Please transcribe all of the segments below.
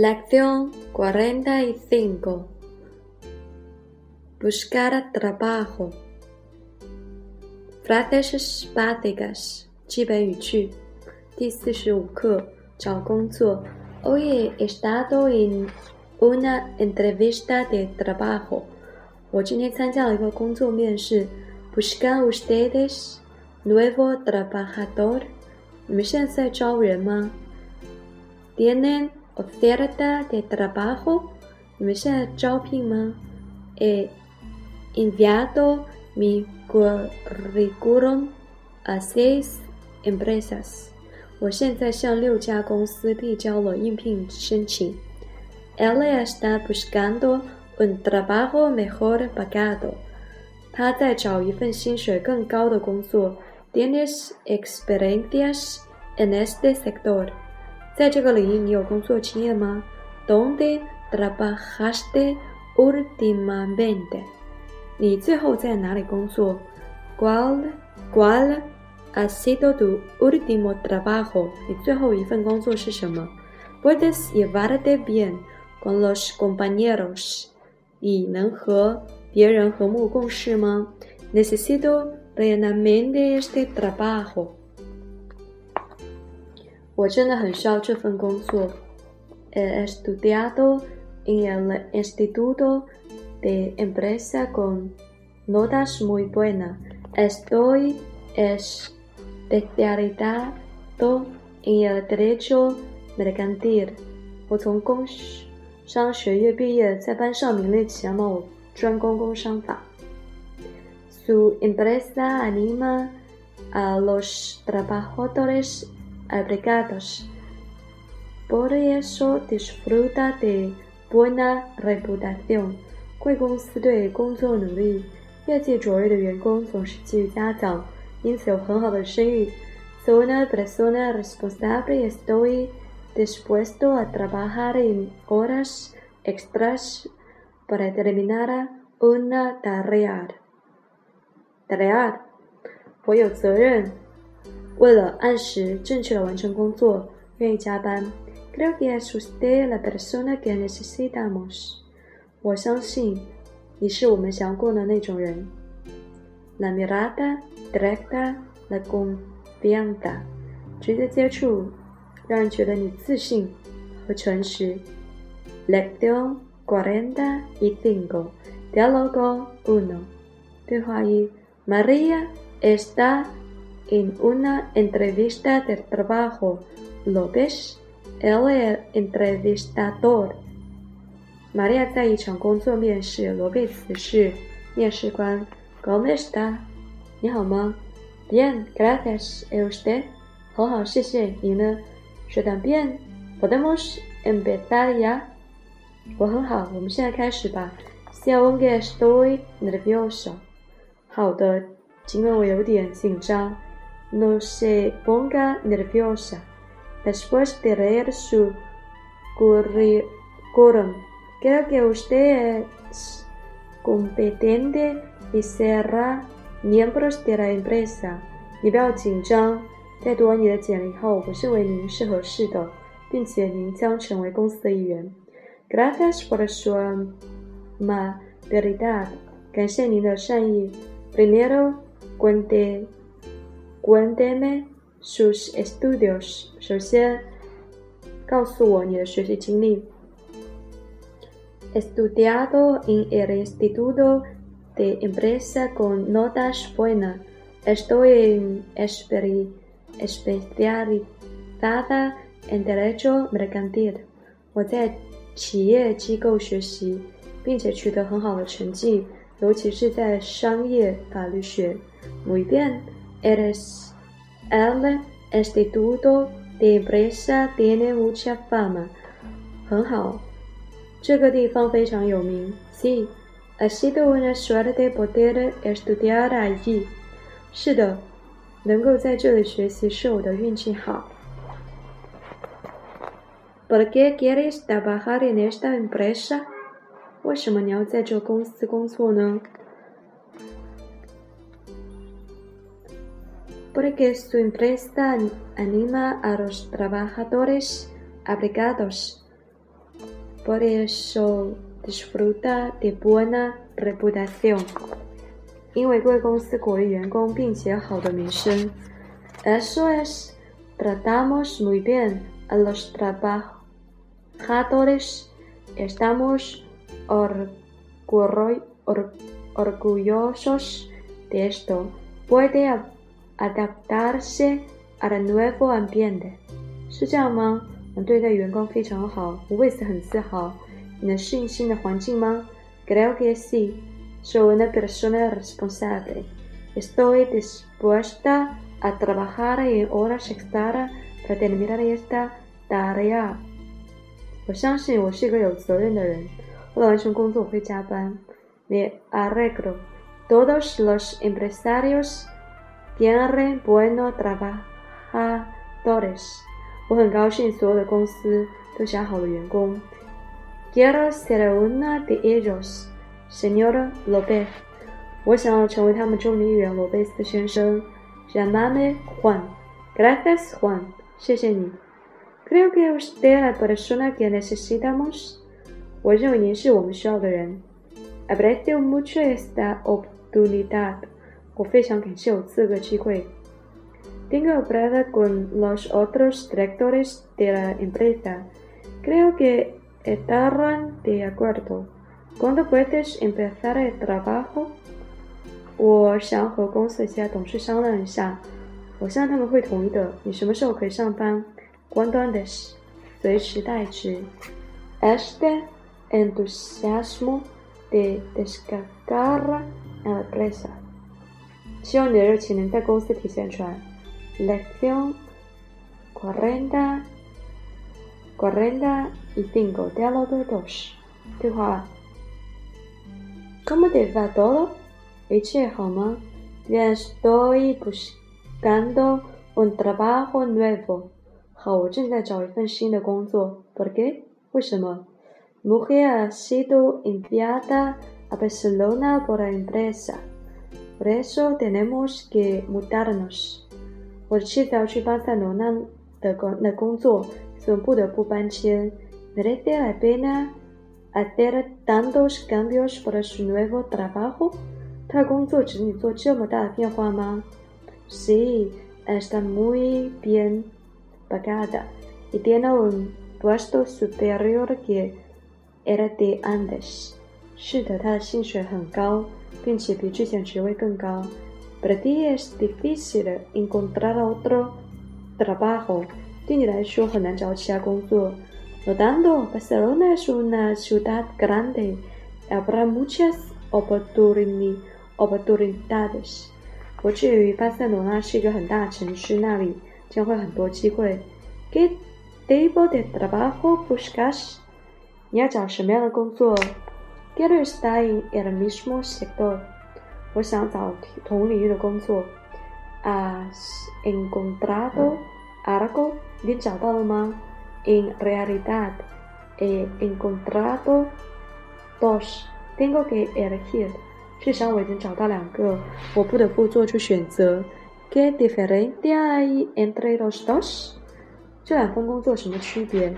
Lección 45. Buscar trabajo. Frases básicas. 基本语句。第四十五课，找工作。Hoy he estado en una entrevista de trabajo。我今天参加了一个工作面试。Buscan ustedes nuevo trabajador？你们现在在招人吗？Tienen oferta de trabajo? He enviado mi currículum a seis empresas. Él está buscando un trabajo mejor pagado. ¿Tienes experiencias en este sector? 在这个领域，你有工作经验吗？Donde trabajaste últimamente？你最后在哪里工作？¿Cuál cuál ha sido tu último trabajo？你最后一份工作是什么？¿Puedes llevarte bien con los compañeros？你能和别人和睦共事吗？Necesito realmente este trabajo。 我真的很需要这份工作。He estudiado en el Instituto de Empresa con notas muy buenas. Estoy especializado en el derecho mercantil. 我从工商学院毕业，在班上名列前茅，专攻工商法。Su empresa anima a los trabajadores abrigados. Por eso disfruta de buena reputación. 贵公司对工作努力、业绩卓越的员工总是给予嘉奖，因此有很好的声誉。Soy una persona responsable y estoy dispuesto a trabajar en horas extras para terminar una tarea. Tarea，我有责任 为了按时正确的完成工作，愿意加班。Creo que es usted la persona que necesitamos。我相信你是我们想要过的那种人。La mirada directa, la confianza。直接接触，让人觉得你自信和诚实。Lección cuarenta y cinco, diálogo uno。对话一：María está en una entrevista de trabajo. ¿Lo ves? Él es entrevistador. María 在一场工作面试，罗贝茨是面试官。¿Cómo está? 你好吗？Bien, gracias. ¿Y usted? 很好，谢谢。你呢？Yo también. ¿Podemos empezar ya? 我很好，我们现在开始吧。Si aunque estoy nervioso. 好的，尽管我有点紧张。 no se ponga nerviosa. Después de leer su currículum, creo que usted es competente y será miembro de la empresa. 你不要紧张，在读完你的简历后，我认为您是合适的，并且您将成为公司的一员。Gracias por su amabilidad. 感谢您的善意。Primero, cuente Cuénteme sus estudios. 首先，告诉我你的学习经历。Estudiado en el Instituto de Empresa con notas buenas. Estoy especializada en derecho mercantil. 我在企业机构学习，并且取得很好的成绩，尤其是在商业法律学。Muy bien. Eres el Instituto de Empresa tiene mucha fama. 很好，这个地方非常有名。Sí, ha sido una suerte poder estudiar allí. 是的，能够在这里学习是我的运气好。¿Por qué quieres trabajar en esta empresa? 为什么你要在这公司工作呢 ？porque su empresa anima a los trabajadores abrigados. por eso disfruta de buena reputación. 因为贵公司鼓励员工并且好的名声。Eso es, tratamos muy bien a los trabajadores. Estamos orgullosos de esto. Puede adaptarse al nuevo ambiente. 是这样吗？我对待员工非常好，我为此很自豪。你能适应新的环境吗？Creo que sí. Soy una persona responsable. Estoy dispuesta a trabajar en horas extra para terminar esta tarea. 我相信我是一个有责任的人。为了完成工作，我会加班。Me arreglo. Todos los empresarios tienen buenos trabajadores. 我很高兴所有的公司都想好的员工。Quiero ser una de ellos. Señora López，我想要成为他们众议员罗贝斯先生。Llámame Juan，Gracias Juan，谢谢你。Creo que usted es la persona que necesitamos。我认为您是我们需要的人。Aprecio mucho esta oportunidad。 我非常感谢有这个机会。Tengo hablado con los otros directores de la empresa. Creo que estarán de acuerdo. ¿Cuándo puedes empezar el trabajo? 我想和公司的其他董事商量一下，我相信他们会同意的。你什么时候可以上班？¿Cuándo antes？随时待之。Este entusiasmo de descargar en la empresa， 希望你的热情能在公司体现出来。Lección cuarenta cuarenta y cinco diálogo dos 对话。¿Cómo te va todo? Eche Bien, estoy buscando un trabajo nuevo. ¿Por qué? Mujer ha sido enviada a Barcelona por la empresa. Por eso tenemos que mudarnos. 我的妻子要去巴塞罗那的工的工作，所以不得不搬迁。Merece la pena hacer tantos cambios para su nuevo trabajo? Sí, está muy bien pagada y tiene un puesto superior que era de antes. 是的，他的薪水很高， 并且比之前职位更高。Para ti es difícil encontrar otro trabajo. 对你来说很难找其他工作。no tanto, Barcelona es una ciudad grande. Habrá muchas oportunidades. 我至于巴塞罗那是一个很大城市，那里将会很多机会。¿Qué tipo de trabajo buscas? 你要找什么样的工作 ？Quiero estar en el mismo sector. 我想找同领域的工作。¿Has encontrado algo? 你找到了吗？En realidad, he encontrado dos. Tengo que elegir. 至少我已经找到两个，我不得不做出选择。¿Qué diferencia hay entre los dos? 这两份工作什么区别？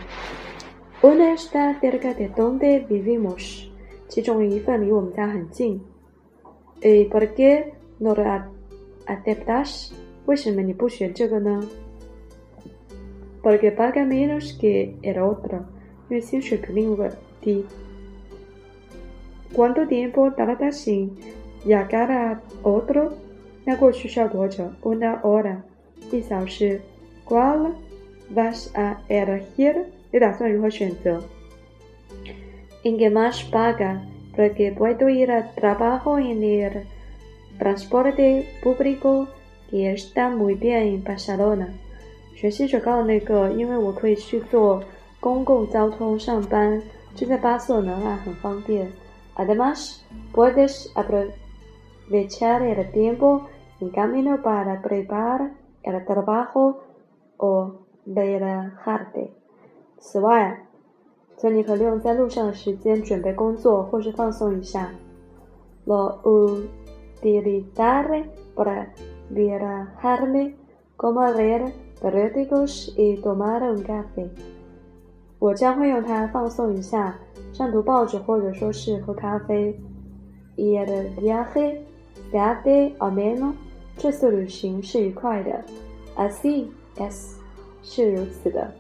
Una está cerca de donde vivimos. 其中一份离我们家很近。¿Y por qué no lo aceptas? 为什么你不选这个呢？porque paga menos que el otro, y el bilingüe ti. ¿Cuánto tiempo tarda sin llegar a otro? Una hora. ¿Cuál vas a elegir? ¿En qué más paga? Porque puedo ir a trabajo en el transporte público que está muy bien en Barcelona. 学薪水高的那个，因为我可以去坐公共交通上班，这在巴塞罗那很方便。Además, puedes aprovechar el tiempo en camino para preparar el trabajo o relajarte。此外， 则你可利用在路上的时间准备工作或是放松一下。Lo utilizaré para relajarme como leer periódicos y tomar un café. 我将会用它放松一下，像读报纸或者说是喝咖啡。Il viaje será ameno。这次旅行是愉快的。Así es，是如此的。